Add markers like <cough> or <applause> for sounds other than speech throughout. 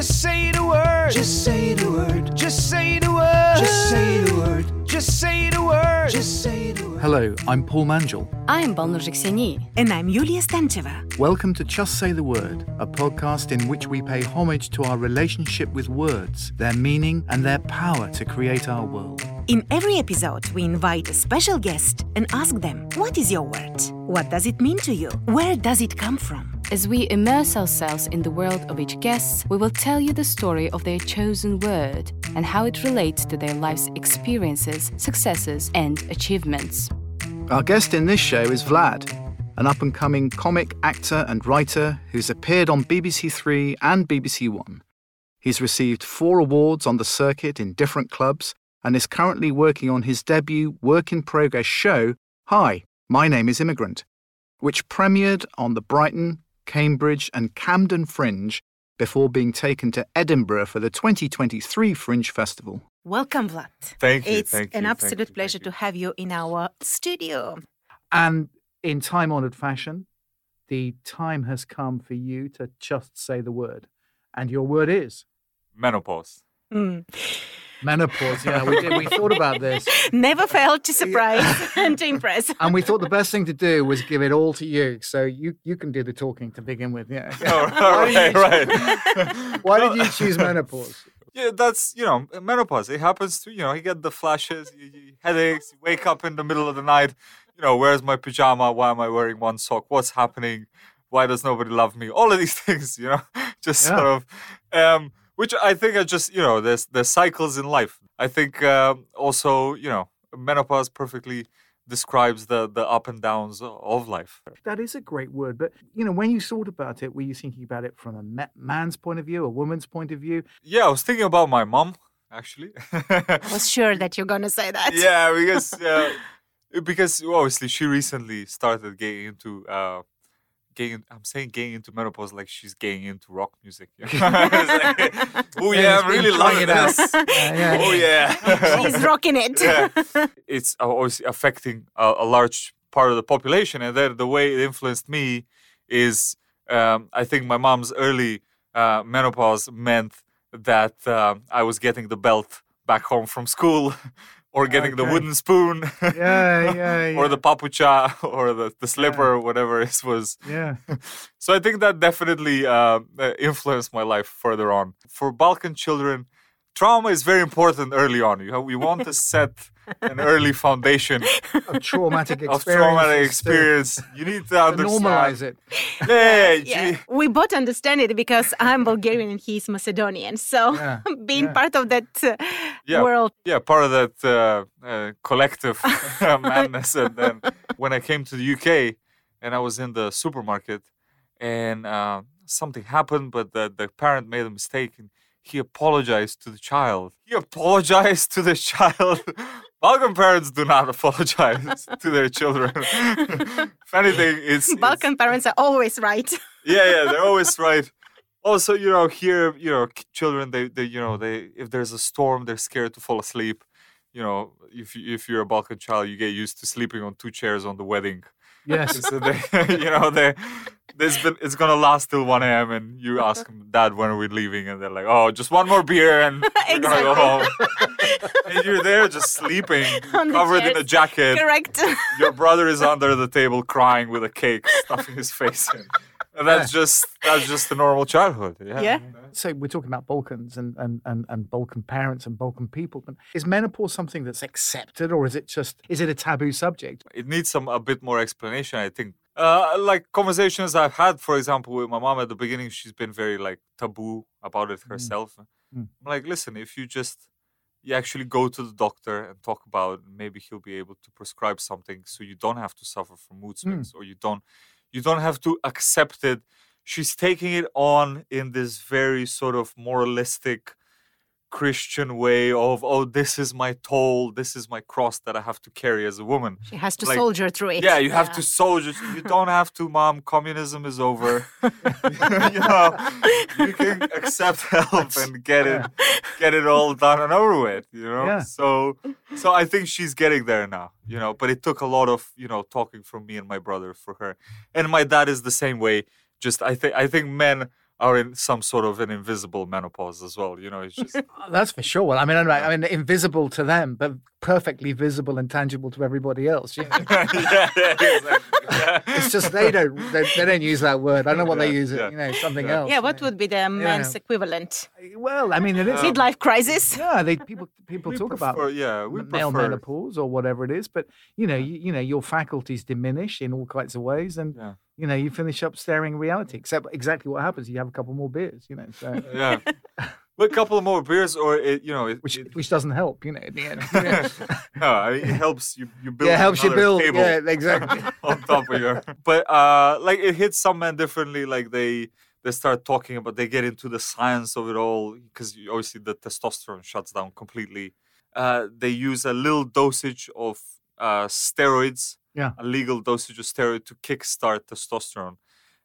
Just say the word. Just say the word. Just say the word. Just say the word. Just say the word. Just say the word. Hello, I'm Paul Manjel. I'm Balnur Jikseni. And I'm Yuliya Stancheva. Welcome to Just Say the Word, a podcast in which we pay homage to our relationship with words, their meaning, and their power to create our world. In every episode, we invite a special guest and ask them, What is your word? What does it mean to you? Where does it come from? As we immerse ourselves in the world of each guest, we will tell you the story of their chosen word and how it relates to their life's experiences, successes, and achievements. Our guest in this show is Vlad, an up and coming comic actor and writer who's appeared on BBC Three and BBC One. He's received four awards on the circuit in different clubs and is currently working on his debut work in progress show, Hi, My Name is Immigrant, which premiered on the Brighton, Cambridge, and Camden Fringe before being taken to Edinburgh for the 2023 Fringe Festival. Welcome, Vlad. Thank you. It's thank an you, absolute thank you, pleasure thank to have you in our studio. And in time honored fashion, the time has come for you to just say the word. And your word is Menopause. Mm. Menopause. Yeah, we, did, we thought about this. <laughs> Never failed to surprise <laughs> and to impress. <laughs> And we thought the best thing to do was give it all to you. So you, you can do the talking to begin with. Yeah. Oh, Why did right, you- right. Why did you choose menopause? Yeah, that's you know menopause. It happens to you know you get the flashes, you, you, headaches. You wake up in the middle of the night. You know where's my pajama? Why am I wearing one sock? What's happening? Why does nobody love me? All of these things, you know, just Yeah. sort of, um, which I think are just you know there's there's cycles in life. I think um, also you know menopause perfectly describes the the up and downs of life. That is a great word. But, you know, when you thought about it, were you thinking about it from a man's point of view, a woman's point of view? Yeah, I was thinking about my mom actually. I was sure that you're going to say that. yeah, because <laughs> uh, because obviously she recently started getting into uh, getting. I'm saying getting into menopause like she's getting into rock music. <laughs> It's like, <laughs> oh yeah, I'm really trying loving this. <laughs> Yeah, yeah. Oh yeah. She's rocking it. yeah. It's obviously affecting a, a large part of the population, and then the way it influenced me is, um, I think my mom's early uh, menopause meant that um, I was getting the belt back home from school, or getting the wooden spoon, <laughs> Yeah, yeah, or the papucha, <laughs> or the, the slipper, whatever it was. Yeah. <laughs> So I think that definitely uh, influenced my life further on. For Balkan children, trauma is very important early on. You have, we want to set an early foundation <laughs> Of traumatic experience. of traumatic experience. You need to To understand. normalize it. Yeah, Yeah, gee. we both understand it because I'm Bulgarian and he's Macedonian. So Yeah, <laughs> being yeah. part of that uh, Yeah. world, yeah, part of that uh, uh, collective <laughs> madness. And then when I came to the UK and I was in the supermarket and uh, something happened, but the, the parent made a mistake and he apologized to the child. He apologized to the child. <laughs> Balkan parents do not apologize to their children. <laughs> if anything, it's, it's Balkan parents are always right. <laughs> yeah, yeah, they're always right. Oh, also, you know, here, you know, children, they, they, you know, they, if there's a storm, they're scared to fall asleep. You know, if if you're a Balkan child, you get used to sleeping on two chairs on the wedding. Yes. So they, <laughs> you know, they, there's been, it's gonna last till 1 a.m. and you <laughs> ask them, Dad, when are we leaving? And they're like, Oh, just one more beer and <laughs> we're gonna go home. and you're there just sleeping, covered in a jacket. Correct. Your brother is under the table crying with a cake stuffing his face in. And that's just that's just the normal childhood. Yeah. Yeah. So we're talking about Balkans and, and, and, and Balkan parents and Balkan people. But is menopause something that's accepted or is it just, is it a taboo subject? It needs some a bit more explanation, I think. Uh, like conversations I've had, for example, with my mom at the beginning, she's been very like taboo about it herself. Mm. I'm like, listen, if you just you actually go to the doctor and talk about it, maybe he'll be able to prescribe something so you don't have to suffer from mood swings or you don't you don't have to accept it. She's taking it on in this very sort of moralistic Christian way of, oh, this is my toll, this is my cross that I have to carry as a woman. She has to Like, soldier through it. Yeah, you have to soldier. You don't have to, mom. Communism is over. <laughs> <laughs> you know, you can accept <laughs> help and get it, get it all done and over with. You know. Yeah. So, so I think she's getting there now. You know, but it took a lot of you know talking from me and my brother for her, and my dad is the same way. Just I think I think men are in some sort of an invisible menopause as well. You know, it's just <laughs> That's for sure. I mean, I, don't know, I mean, invisible to them, but perfectly visible and tangible to everybody else. you know? <laughs> yeah, yeah, exactly. Yeah. it's just they don't they, they don't use that word. I don't know what they use it. yeah. You know, something Yeah. else. Yeah, you what know. would be the men's equivalent? Well, I mean, it is. Midlife crisis? Yeah, they people people We talk prefer- about yeah, we m- male prefer- menopause or whatever it is, but you know, you, you know, your faculties diminish in all kinds of ways, and Yeah. you know, you finish up staring reality. Except exactly what happens, you have a couple more beers, you know, so <laughs> yeah. But a couple more beers, or it, you know, it, which it, which doesn't help, you know, at the end. <laughs> no, I mean, it helps you. You build. yeah, it helps you build. Yeah, exactly. <laughs> on top of your. But uh, like it hits some men differently. Like they they start talking about they get into the science of it all because obviously the testosterone shuts down completely. Uh, they use a little dosage of uh, steroids, Yeah. a legal dosage of steroid to kickstart testosterone.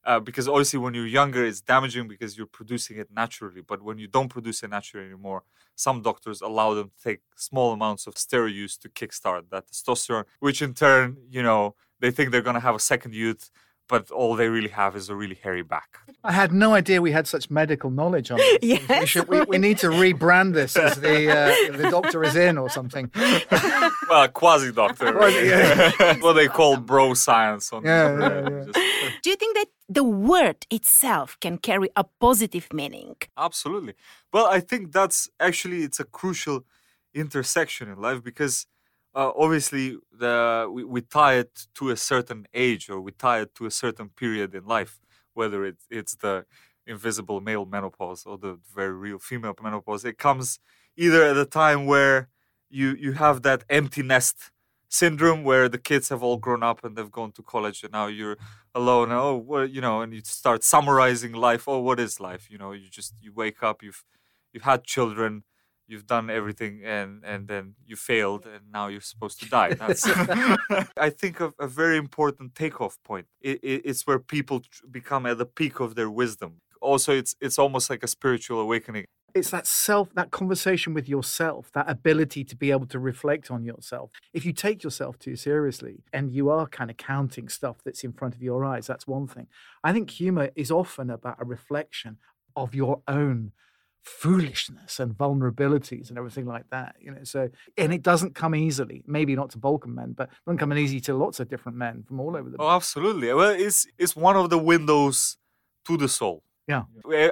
Uh, because obviously, when you're younger, it's damaging because you're producing it naturally. But when you don't produce it naturally anymore, some doctors allow them to take small amounts of steroid use to kickstart that testosterone, which in turn, you know, they think they're going to have a second youth, but all they really have is a really hairy back. I had no idea we had such medical knowledge on it. <laughs> We, should, we, we need to rebrand this as the <laughs> uh, the doctor is in or something. <laughs> well, quasi doctor. Quasi, yeah. what they call bro science. On Yeah, yeah, yeah. Do you think that the word itself can carry a positive meaning? Absolutely. Well, I think that's actually it's a crucial intersection in life because uh, obviously the we, we tie it to a certain age or we tie it to a certain period in life, whether it's it's the invisible male menopause or the very real female menopause. It comes either at a time where you you have that empty nest syndrome where the kids have all grown up and they've gone to college and now you're alone oh well you know and you start summarizing life oh what is life you know you just you wake up you've you've had children you've done everything and and then you failed and now you're supposed to die that's <laughs> <laughs> i think of a very important takeoff point it, it, it's where people become at the peak of their wisdom also it's it's almost like a spiritual awakening It's that self, that conversation with yourself, that ability to be able to reflect on yourself. If you take yourself too seriously and you are kind of counting stuff that's in front of your eyes, that's one thing. I think humor is often about a reflection of your own foolishness and vulnerabilities and everything like that you know so and it doesn't come easily maybe not to balkan men but it doesn't come easy to lots of different men from all over the Oh, absolutely. Well, it's it's one of the windows to the soul. Yeah.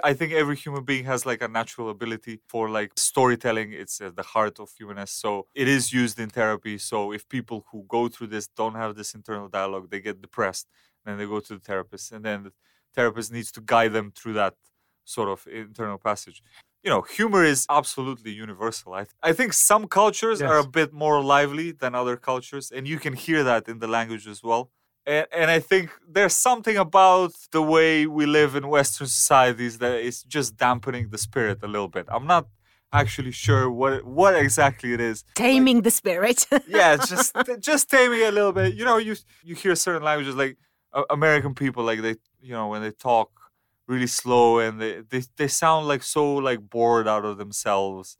I- think every human being has like a natural ability for like storytelling. It's at the heart of humanness. So it is used in therapy. So if people who go through this don't have this internal dialogue, they get depressed. Then they go to the therapist, and then the therapist needs to guide them through that sort of internal passage. You know, humor is absolutely universal. I, th- I think some cultures are a bit more lively than other cultures, and you can hear that in the language as well. And, and I think there's something about the way we live in Western societies that is just dampening the spirit a little bit. I'm not actually sure what what exactly it is. Taming the spirit. <laughs> Yeah, just just taming it a little bit. You know, you you hear certain languages like uh, American people, like they, you know, when they talk really slow and they, they they sound like so like bored out of themselves.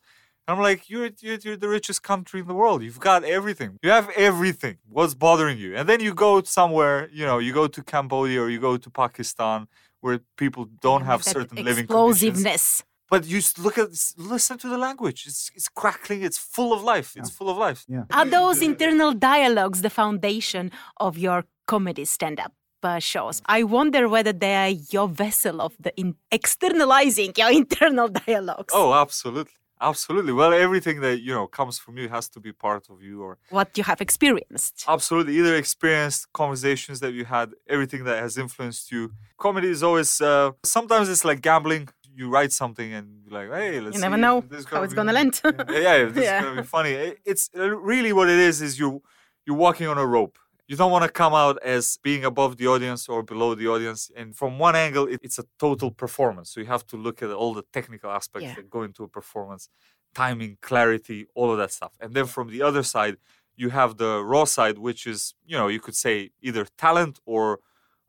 I'm like, you're, you're you're the richest country in the world. You've got everything. You have everything. What's bothering you? And then you go somewhere, you know, you go to Cambodia or you go to Pakistan where people don't have certain living conditions. explosiveness. But you look at listen to the language. It's it's crackling. It's full of life. It's full of life. Yeah. Are those internal dialogues the foundation of your comedy stand up? Uh, shows. I wonder whether they are your vessel of the in- externalizing your <laughs> internal dialogues. Oh, absolutely, absolutely. Well, everything that you know comes from you has to be part of you, or What you have experienced. absolutely either experienced conversations that you had, everything that has influenced you. Comedy is always uh, sometimes it's like gambling. You write something and you're like, hey, let's You never see know how it's be- gonna land. <laughs> yeah, yeah, this <laughs> Yeah. is gonna be funny. It's really what it is. Is you you're walking on a rope. You don't want to come out as being above the audience or below the audience. And from one angle, it, it's a total performance. So you have to look at all the technical aspects Yeah. that go into a performance, timing, clarity, all of that stuff. And then from the other side, you have the raw side, which is you know you could say either talent or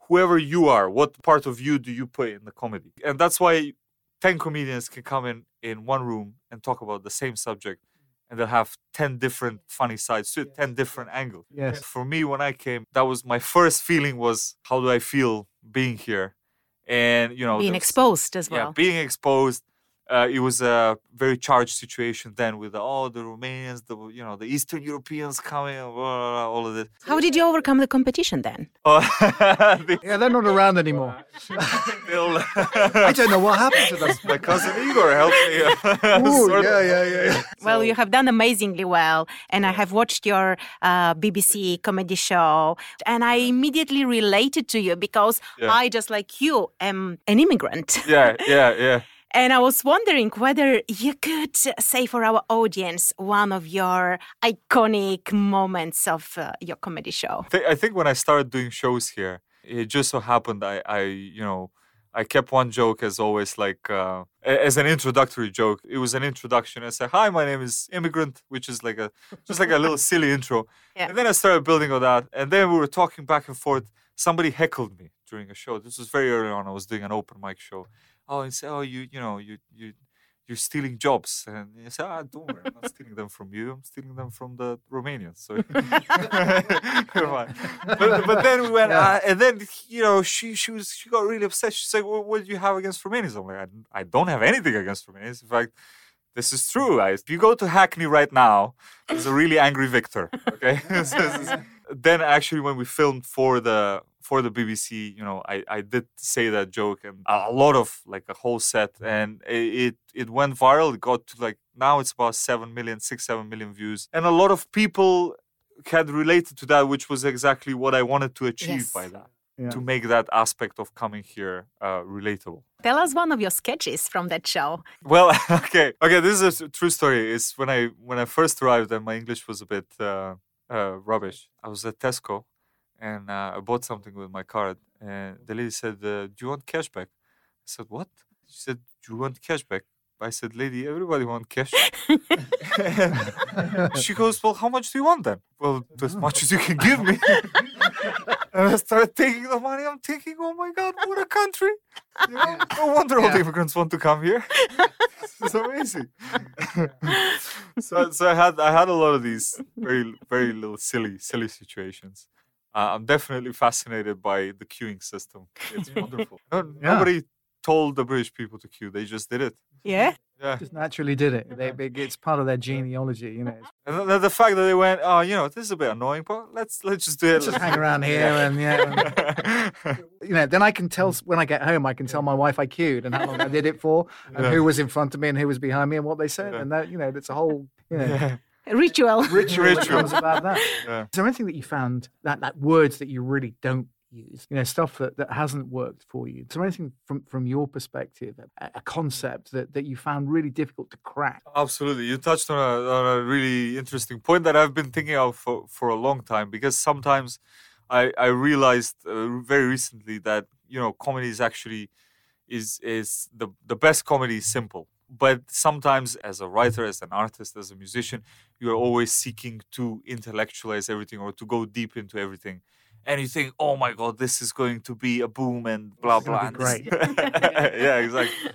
whoever you are. What part of you do you put in the comedy? And that's why 10 comedians can come in in one room and talk about the same subject and they'll have 10 different funny sides to it 10 different angles Yes. for me when i came that was my first feeling was how do i feel being here and you know Being exposed as yeah, well. being exposed. Uh, it was a very charged situation then with all the Romanians, the you know the Eastern Europeans coming, and blah, blah, blah, all of this. How did you overcome the competition then? <laughs> Oh, they- Yeah, they're not around anymore. <laughs> <laughs> they'll- I don't know what happened to them. My cousin Igor helped me. uh, Ooh, yeah, yeah, yeah, yeah. Well, you have done amazingly well, and I have watched your uh, BBC comedy show, and I immediately related to you because Yeah. I, just like you, am an immigrant. Yeah, yeah, yeah. And I was wondering whether you could say for our audience one of your iconic moments of uh, your comedy show. I think when I started doing shows here, it just so happened I, I you know, I kept one joke as always, like uh, as an introductory joke. It was an introduction. I said, "Hi, my name is Immigrant," which is like a just like a little <laughs> silly intro. Yeah. And then I started building on that, and then we were talking back and forth. Somebody heckled me during a show. This was very early on. I was doing an open mic show. Oh, and say, "Oh, you, you know, you, you." You're stealing jobs, and you say, "Ah, don't worry, I'm not stealing them from you. I'm stealing them from the Romanians." So, <laughs> <laughs> You're fine. But, but then we went, uh, and then you know, she she was she got really upset. She said, well, "What do you have against Romanians?" I'm like, I, "I don't have anything against Romanians. In fact, this is true. I, if you go to Hackney right now, there's a really angry Victor. Okay. <laughs> Is- then actually, when we filmed for the for the BBC, you know, I, I did say that joke and a a lot of like a whole set, and it it went viral. It got to like now it's about seven million, six seven million views, and a lot of people had related to that, which was exactly what I wanted to achieve Yes. by that. Yeah. To make that aspect of coming here uh, relatable. Tell us one of your sketches from that show. Well, <laughs> okay, okay. This is a true story. It's when I when I first arrived and my English was a bit uh, uh, rubbish. I was at Tesco, and uh, I bought something with my card, and the lady said, uh, "Do you want cashback?" I said, "What?" She said, "Do you want cashback?" I said, "Lady, everybody want cash." <laughs> she goes, "Well, how much do you want then?" Well, as much as you can give me. <laughs> and I started taking the money. I'm thinking, "Oh my God, what a country!" You know, no wonder all the immigrants want to come here. <laughs> it's amazing. so, so I had I had a lot of these very very little silly silly situations. Uh, I'm definitely fascinated by the queuing system. It's <laughs> wonderful. No, Yeah. Nobody told the British people to queue; they just did it. Yeah. Yeah, Just naturally did it. They, <laughs> they- it's part of their genealogy, you know. <laughs> and the, the fact that they went, oh, you know, this is a bit annoying, but let's let's just do it. Let's just hang around here and yeah. You know, then I can tell when I get home, I can tell my wife I queued and how long I did it for, and Yeah. who was in front of me and who was behind me and what they said, Yeah. and that you know, that's a whole you know yeah. Ritual. <laughs> ritual, that Ritual. comes about that. <laughs> Yeah. Is there anything that you found that that words that you really don't use? You know, stuff that, that hasn't worked for you. Is there anything from from your perspective, a, a concept that, that you found really difficult to crack? Absolutely. You touched on a, on a really interesting point that I've been thinking of for, for a long time because sometimes I, I realized uh, very recently that, you know, comedy is actually is is the, the best comedy is simple. But sometimes as a writer, as an artist, as a musician, you're always seeking to intellectualize everything or to go deep into everything. And you think, oh my God, this is going to be a boom and blah blah. and this- <laughs> yeah, exactly.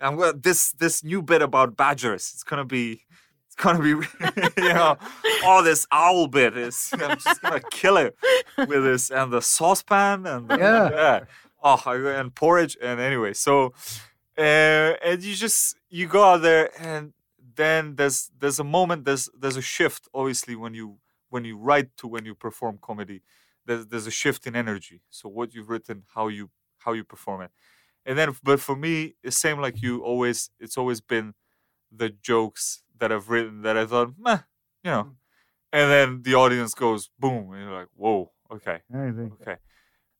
I'm gonna this this new bit about badgers. It's gonna be it's gonna be <laughs> you know all this owl bit is I'm just gonna kill it with this and the saucepan and the, Yeah. oh and porridge and anyway so uh, and you just you go out there and then there's there's a moment there's there's a shift obviously when you when you write to when you perform comedy. There's there's a shift in energy. So what you've written how you how you perform it. And then but for me it's same like you always it's always been the jokes that i've written that i thought meh you know? And then the audience goes boom and you're like whoa okay okay.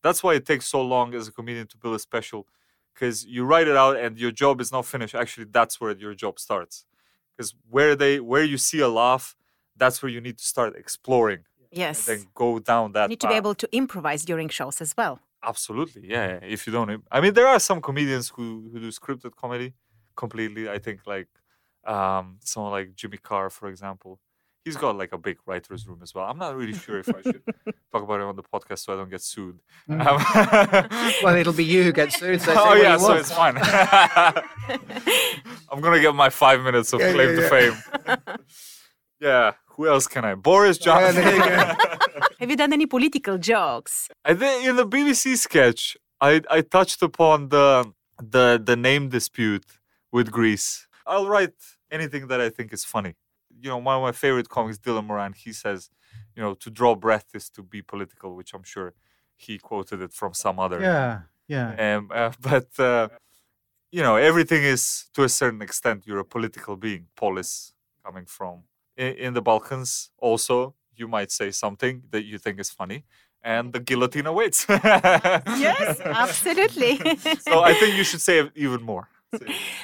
That's why it takes so long as a comedian to build a special because you write it out and your job is not finished actually that's where your job starts because where they where you see a laugh that's where you need to start exploring Yes. and then go down that You need to be able to improvise during shows as well. Absolutely, yeah. yeah. If you don't, I mean, there are some comedians who who do scripted comedy completely. I think like um, someone like Jimmy Carr, for example. He's got like a big writers' room as well. I'm not really sure if I should <laughs> talk about it on the podcast so I don't get sued. Um, <laughs> Well, it'll be you who gets sued. So <laughs> oh yeah, so it's fine. I'm gonna get my five minutes of Yeah, claim yeah, to fame. yeah. Who else can I? Boris Yeah, Johnson. there you. Have you done any political jokes? I think in the BBC sketch, I I touched upon the the the name dispute with Greece. I'll write anything that I think is funny. You know, one of my favorite comics, Dylan Moran, he says, you know, to draw breath is to be political, which I'm sure he quoted it from some other. Yeah, yeah. Um, <laughs> uh, but uh, you know, everything is to a certain extent. You're a political being. Polis coming from in, in the Balkans. Also, you might say something that you think is funny, and the guillotine awaits. <laughs> Yes, absolutely. so I think you should say it even more.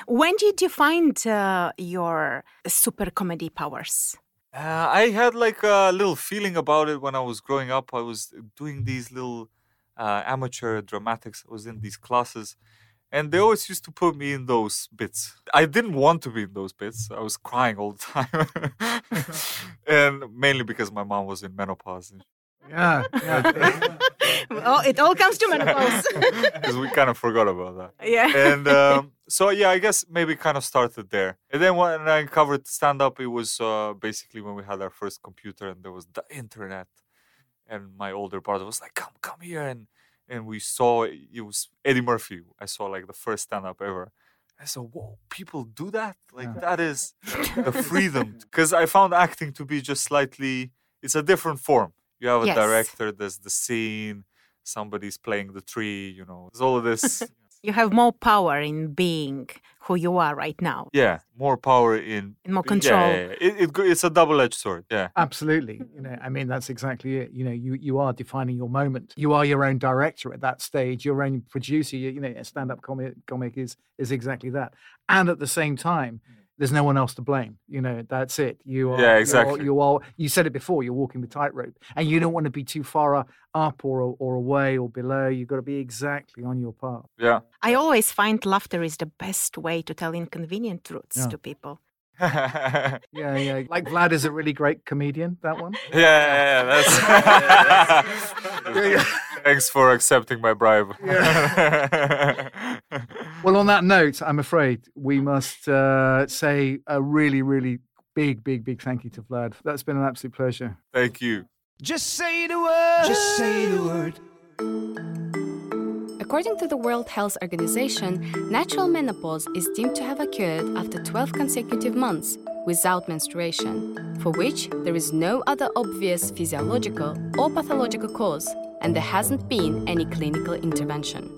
When did you find uh, your super comedy powers? Uh, I had like a little feeling about it when I was growing up. I was doing these little uh, amateur dramatics. I was in these classes, and they always used to put me in those bits. I didn't want to be in those bits. I was crying all the <laughs> time, <laughs> and mainly because my mom was in menopause. Yeah, yeah. <laughs> oh, it all comes to menopause. <laughs> Because we kind of forgot about that. yeah. and <laughs> um, so yeah, I guess maybe kind of started there. And then when I covered stand up, it was uh, basically when we had our first computer and there was the internet. And my older brother was like, "Come, come here!" and and we saw it was Eddie Murphy. I saw like the first stand up ever. I said, "Whoa, people do that! Like that is the freedom." Because I found acting to be just slightly. It's a different form. You have a Yes. director. There's the scene. Somebody's playing the tree. You know, there's all of this. <laughs> You have more power in being who you are right now. yeah, more power in And more control. Yeah, yeah. It, it, it's a double-edged sword. Yeah. Absolutely. You know, I mean, that's exactly it. You know, you, you are defining your moment. You are your own director at that stage, your own producer. You, you know, a stand up comic, comic is, is exactly that. And at the same time, mm. There's no one else to blame. You know, that's it. You are, Yeah, you're- exactly. You are, you said it before, you're walking the tightrope and you don't want to be too far uh, up or, or away or below. You've got to be exactly on your path. Yeah. I always find laughter is the best way to tell inconvenient truths Yeah. to people. Yeah, <laughs> Yeah, yeah. Like Vlad is a really great comedian, that one. <laughs> yeah, yeah, that's. <laughs> Thanks for accepting my bribe. Well, on that note, I'm afraid we must uh, say a really, really big, big, big thank you to Vlad. That's been an absolute pleasure. Thank you. Just say the word. Just say the word. According to the World Health Organization, natural menopause is deemed to have occurred after 12 consecutive months without menstruation, for which there is no other obvious physiological or pathological cause, and there hasn't been any clinical intervention.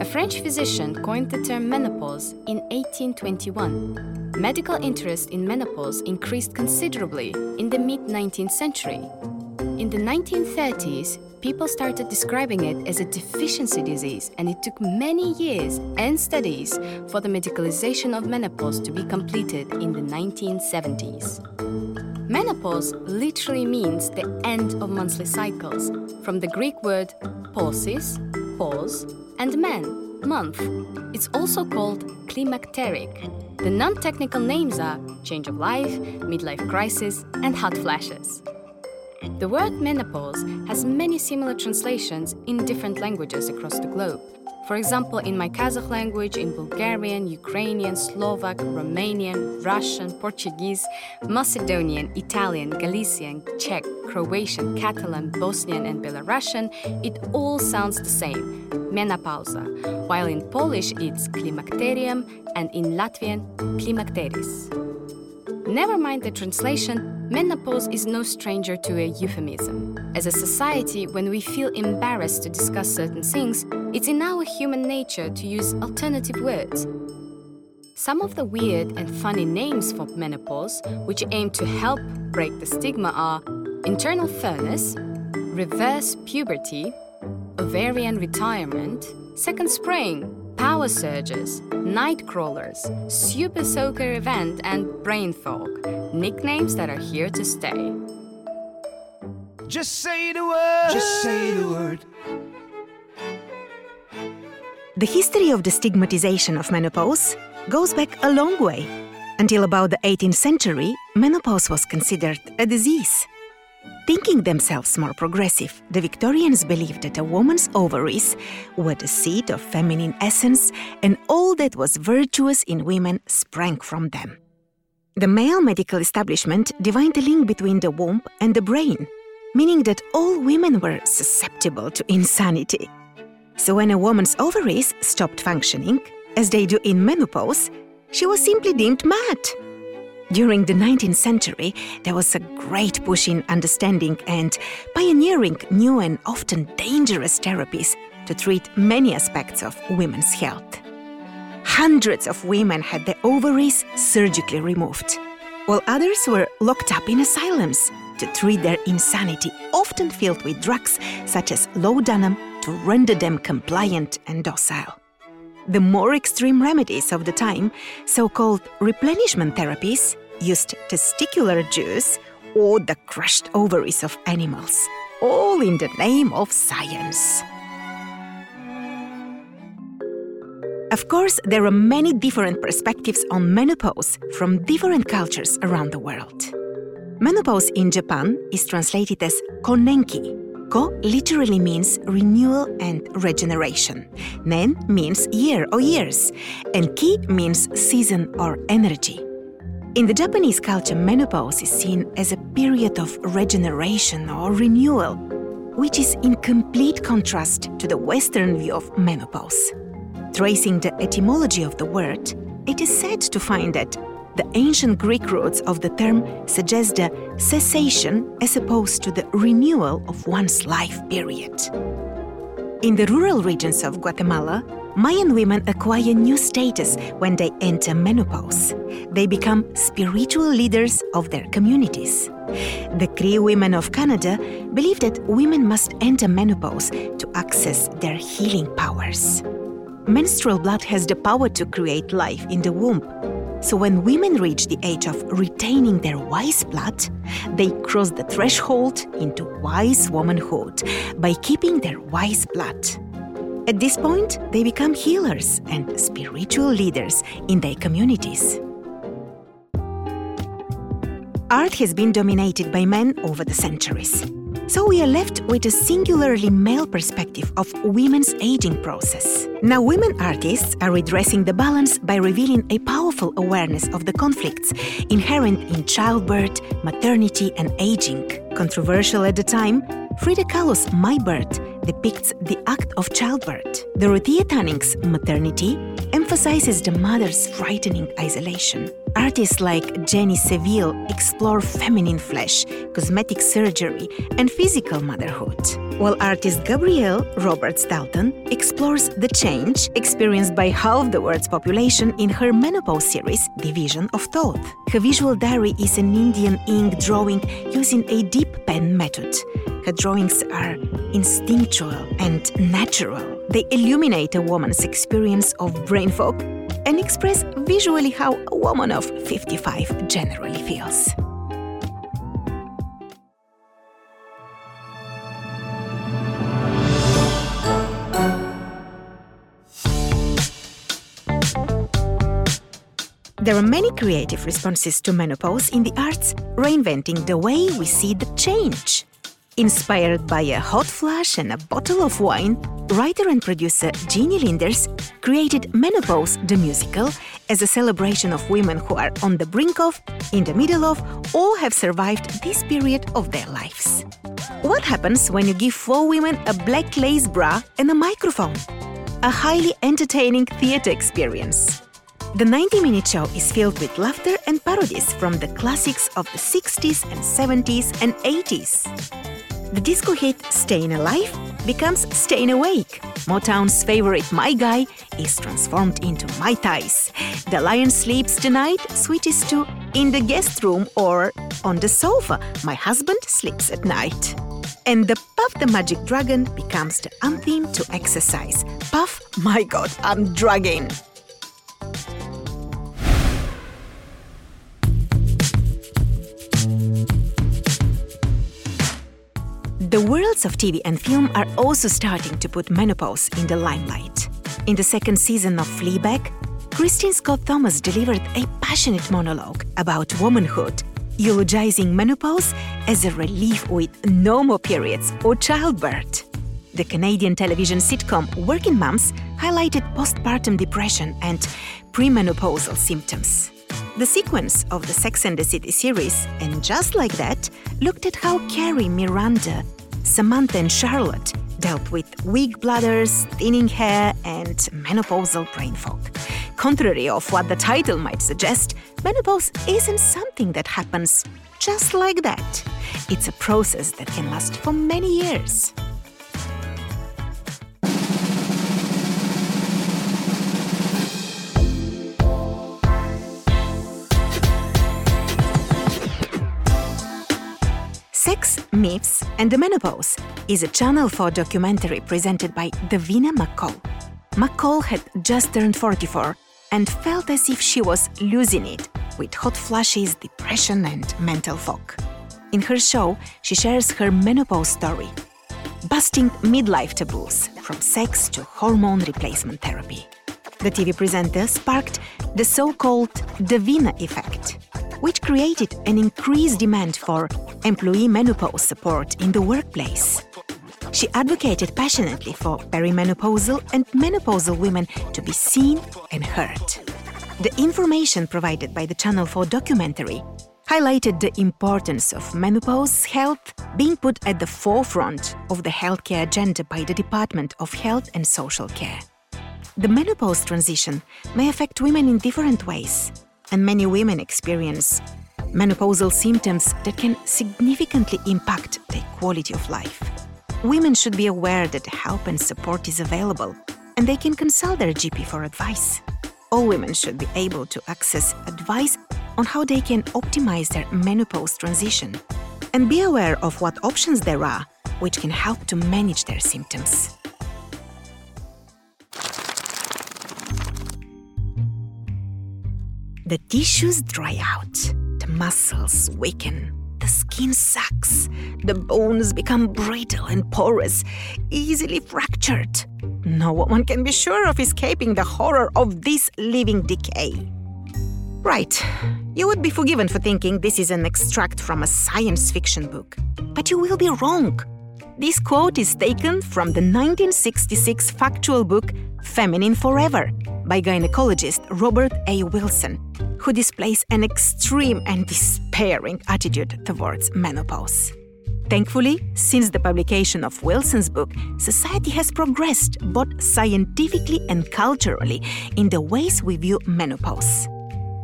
A French physician coined the term menopause in 1821. Medical interest in menopause increased considerably in the mid 19th century. In the 1930s, people started describing it as a deficiency disease, and it took many years and studies for the medicalization of menopause to be completed in the 1970s. Menopause literally means the end of monthly cycles, from the Greek word pausis, pause, and men, month. It's also called climacteric. The non technical names are change of life, midlife crisis, and hot flashes. The word menopause has many similar translations in different languages across the globe. For example, in my Kazakh language, in Bulgarian, Ukrainian, Slovak, Romanian, Russian, Portuguese, Macedonian, Italian, Galician, Czech, Croatian, Catalan, Bosnian, and Belarusian, it all sounds the same, menopausa, while in Polish it's klimakterium and in Latvian, klimakteris. Never mind the translation, menopause is no stranger to a euphemism. As a society, when we feel embarrassed to discuss certain things, it's in our human nature to use alternative words. Some of the weird and funny names for menopause, which aim to help break the stigma, are internal furnace, reverse puberty, ovarian retirement, second spring, power surges, night crawlers, super soaker event, and brain fog. Nicknames that are here to stay. Just say the word. Just say the word. The history of the stigmatization of menopause goes back a long way. Until about the 18th century, menopause was considered a disease. Thinking themselves more progressive, the Victorians believed that a woman's ovaries were the seat of feminine essence and all that was virtuous in women sprang from them. The male medical establishment divined the link between the womb and the brain, meaning that all women were susceptible to insanity. So when a woman's ovaries stopped functioning, as they do in menopause, she was simply deemed mad. During the 19th century, there was a great push in understanding and pioneering new and often dangerous therapies to treat many aspects of women's health. Hundreds of women had their ovaries surgically removed, while others were locked up in asylums to treat their insanity, often filled with drugs such as laudanum to render them compliant and docile. The more extreme remedies of the time, so called replenishment therapies, used testicular juice or the crushed ovaries of animals, all in the name of science. Of course, there are many different perspectives on menopause from different cultures around the world. Menopause in Japan is translated as konenki. Ko literally means renewal and regeneration. Nen means year or years, and ki means season or energy. In the Japanese culture, menopause is seen as a period of regeneration or renewal, which is in complete contrast to the Western view of menopause. Tracing the etymology of the word, it is said to find that the ancient Greek roots of the term suggest the cessation as opposed to the renewal of one's life period. In the rural regions of Guatemala, Mayan women acquire new status when they enter menopause. They become spiritual leaders of their communities. The Cree women of Canada believe that women must enter menopause to access their healing powers. Menstrual blood has the power to create life in the womb. So when women reach the age of retaining their wise blood, they cross the threshold into wise womanhood by keeping their wise blood. At this point, they become healers and spiritual leaders in their communities. Art has been dominated by men over the centuries. So we are left with a singularly male perspective of women's aging process. Now, women artists are redressing the balance by revealing a powerful awareness of the conflicts inherent in childbirth, maternity, and aging. Controversial at the time, Frida Kahlo's My Birth depicts the act of childbirth. Dorothea Tanning's Maternity emphasizes the mother's frightening isolation. Artists like Jenny Saville explore feminine flesh, cosmetic surgery, and physical motherhood. While artist Gabrielle Roberts Dalton explores the change experienced by half the world's population in her menopause series, Division of Thought. Her visual diary is an Indian ink drawing using a dip pen method. Her drawings are instinctual and natural. They illuminate a woman's experience of brain fog and express visually how a woman of 55 generally feels. There are many creative responses to menopause in the arts, reinventing the way we see the change. Inspired by a hot flash and a bottle of wine, writer and producer Jeanie Linders created Menopause the Musical as a celebration of women who are on the brink of, in the middle of, or have survived this period of their lives. What happens when you give four women a black lace bra and a microphone? A highly entertaining theatre experience. The 90 minute show is filled with laughter and parodies from the classics of the 60s and 70s and 80s. The disco hit Staying Alive becomes Staying Awake. Motown's favorite My Guy is transformed into My Thighs. The Lion Sleeps Tonight switches to In the Guest Room or On the Sofa, My Husband Sleeps at Night. And the Puff the Magic Dragon becomes the anthem to exercise. Puff, my god, I'm dragging. The worlds of TV and film are also starting to put menopause in the limelight. In the second season of Fleabag, Kristin Scott Thomas delivered a passionate monologue about womanhood, eulogizing menopause as a relief with no more periods or childbirth. The Canadian television sitcom Working Moms highlighted postpartum depression and premenopausal symptoms. The sequence of the Sex and the City series, and just like that, looked at how Carrie, Miranda, Samantha, and Charlotte dealt with weak bladders, thinning hair, and menopausal brain fog. Contrary of what the title might suggest, menopause isn't something that happens just like that. It's a process that can last for many years. Sex, Myths, and the Menopause is a Channel 4 documentary presented by Davina McCall. McCall had just turned 44 and felt as if she was losing it with hot flushes, depression, and mental fog. In her show, she shares her menopause story, busting midlife taboos from sex to hormone replacement therapy. The TV presenter sparked the so called Davina effect, which created an increased demand for employee menopause support in the workplace. She advocated passionately for perimenopausal and menopausal women to be seen and heard. The information provided by the Channel 4 documentary highlighted the importance of menopause health being put at the forefront of the healthcare agenda by the Department of Health and Social Care. The menopause transition may affect women in different ways, and many women experience menopausal symptoms that can significantly impact their quality of life. Women should be aware that help and support is available, and they can consult their GP for advice. All women should be able to access advice on how they can optimize their menopause transition and be aware of what options there are which can help to manage their symptoms. The tissues dry out, muscles weaken, the skin sucks, the bones become brittle and porous, easily fractured. No one can be sure of escaping the horror of this living decay. Right, you would be forgiven for thinking this is an extract from a science fiction book. But you will be wrong. This quote is taken from the 1966 factual book Feminine Forever by gynecologist Robert A. Wilson, who displays an extreme and despairing attitude towards menopause. Thankfully, since the publication of Wilson's book, society has progressed both scientifically and culturally in the ways we view menopause.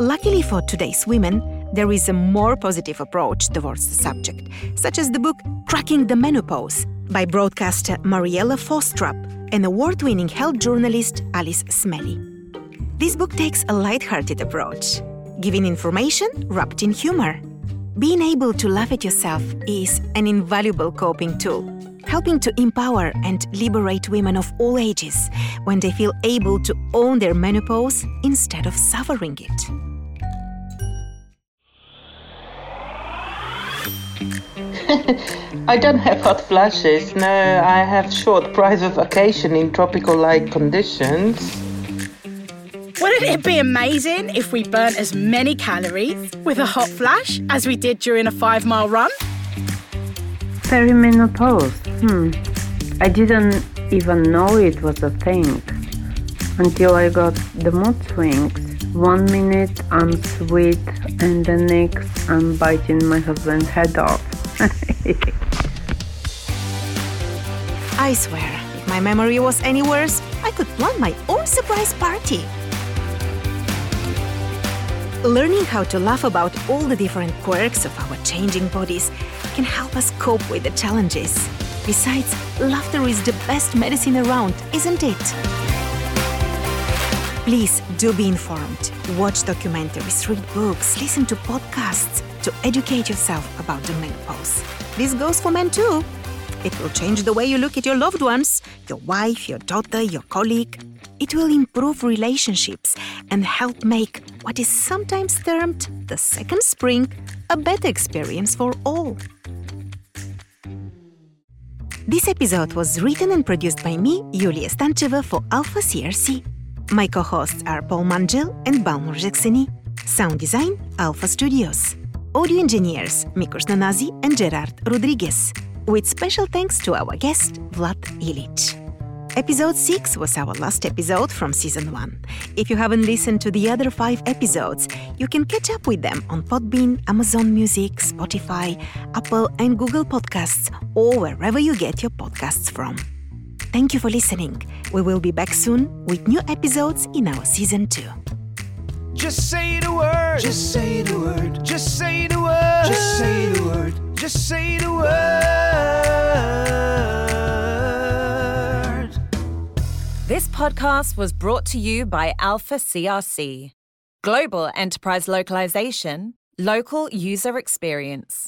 Luckily for today's women, there is a more positive approach towards the subject, such as the book Cracking the Menopause by broadcaster Mariella Frostrup and award winning health journalist Alice Smellie. This book takes a light-hearted approach, giving information wrapped in humor. Being able to laugh at yourself is an invaluable coping tool, helping to empower and liberate women of all ages when they feel able to own their menopause instead of suffering it. <laughs> I don't have hot flashes. No, I have short private vacation in tropical-like conditions. Wouldn't it be amazing if we burnt as many calories with a hot flash as we did during a five mile run? Perimenopause. Hmm. I didn't even know it was a thing until I got the mood swings. One minute I'm sweet, and the next I'm biting my husband's head off. <laughs> I swear, if my memory was any worse, I could plan my own surprise party. Learning how to laugh about all the different quirks of our changing bodies can help us cope with the challenges. Besides, laughter is the best medicine around, isn't it? Please do be informed. Watch documentaries, read books, listen to podcasts to educate yourself about the menopause. This goes for men too. It will change the way you look at your loved ones, your wife, your daughter, your colleague. It will improve relationships and help make what is sometimes termed the second spring a better experience for all. This episode was written and produced by me, Yuliya Stancheva, for Alpha CRC. My co hosts are Paul Mangel and Balnur Jakseni. Sound design, Alpha Studios. Audio engineers, Mikos Nanazi and Gerard Rodriguez. With special thanks to our guest, Vlad Illich. Episode 6 was our last episode from Season 1. If you haven't listened to the other five episodes, you can catch up with them on Podbean, Amazon Music, Spotify, Apple, and Google Podcasts, or wherever you get your podcasts from. Thank you for listening. We will be back soon with new episodes in our Season 2. Just say the word. Just say the word. Just say the word. Just say the word. Just say the word. This podcast was brought to you by Alpha CRC Global Enterprise Localization, Local User Experience.